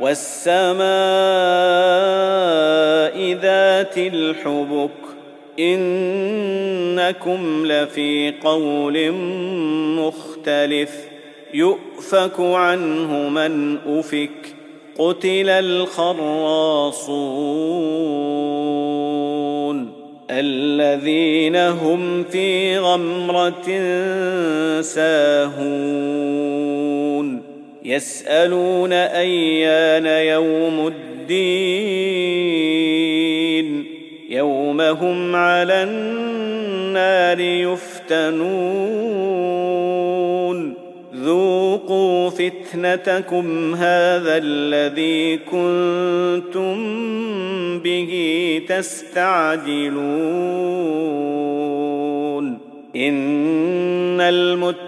والسماء ذات الحبك إنكم لفي قول مختلف يؤفك عنه من أفك قتل الخراصون الذين هم في غمرة ساهون يسألون أيان يوم الدين يوم هم على النار يفتنون ذوقوا فتنتكم هذا الذي كنتم به تستعجلون إن المتقين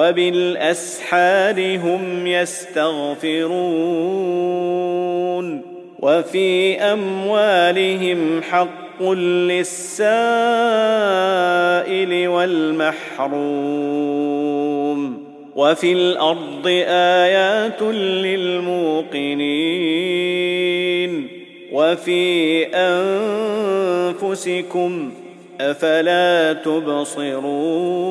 وبالأسحار هم يستغفرون وفي أموالهم حق للسائل والمحروم وفي الأرض آيات للموقنين وفي أنفسكم أفلا تبصرون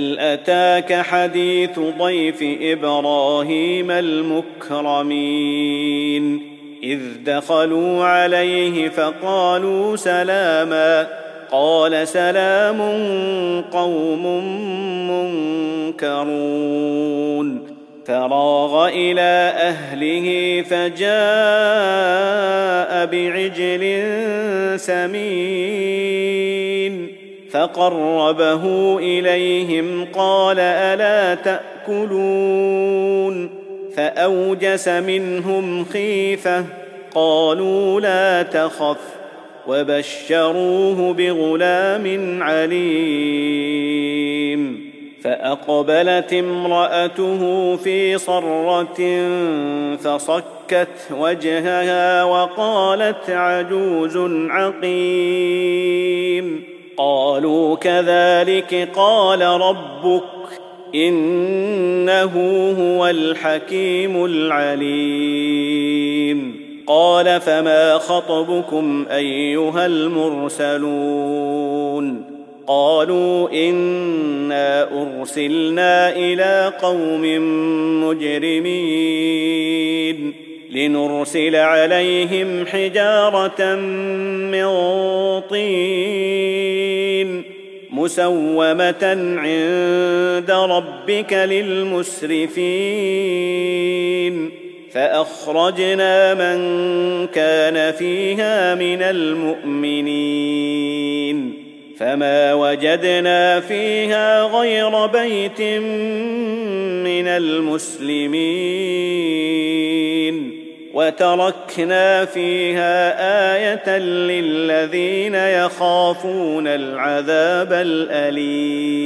هل أتاك حديث ضيف إبراهيم المكرمين؟ إذ دخلوا عليه فقالوا سلاما. قال سلام قوم منكرون. فراغ إلى أهله فجاء بعجل سمين. فقربه إليهم قال ألا تأكلون؟ فأوجس منهم خيفة قالوا لا تخف وبشروه بغلام عليم. فأقبلت امرأته في صرة فصكت وجهها وقالت عجوز عقيم. قالوا كذلك قال ربك إنه هو الحكيم العليم. قال فما خطبكم أيها المرسلون؟ قالوا إنا أرسلنا إلى قوم مجرمين. لنرسل عليهم حجارة من طين مسومة عند ربك للمسرفين. فأخرجنا من كان فيها من المؤمنين. فما وجدنا فيها غير بيت من المسلمين. وتركنا فيها آية للذين يخافون العذاب الأليم.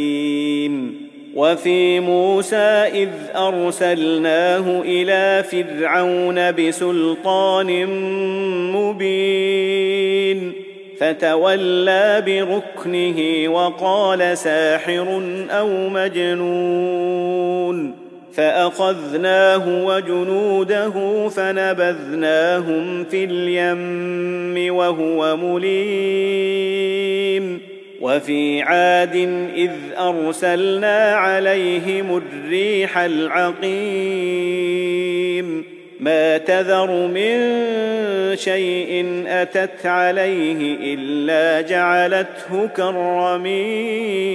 وفي موسى إذ أرسلناه إلى فرعون بسلطان مبين فتولى بركنه وقال ساحر أو مجنون. فأخذناه وجنوده فنبذناهم في اليم وهو مليم وفي عاد إذ أرسلنا عليهم الريح العقيم ما تذر من شيء أتت عليه إلا جعلته كالرميم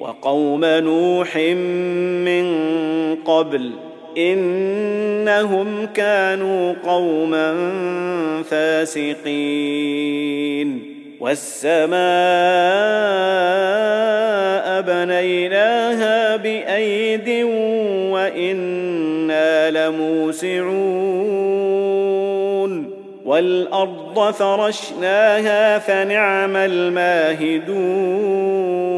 وقوم نوح من قبل إنهم كانوا قوما فاسقين. والسماء بنيناها بأيد وإنا لموسعون. والأرض فرشناها فنعم الماهدون.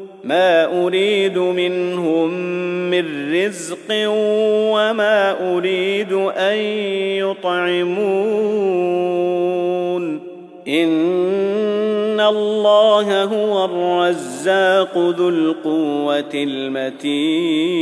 ما اريد منهم من رزق وما اريد ان يطعمون ان الله هو الرزاق ذو القوه المتين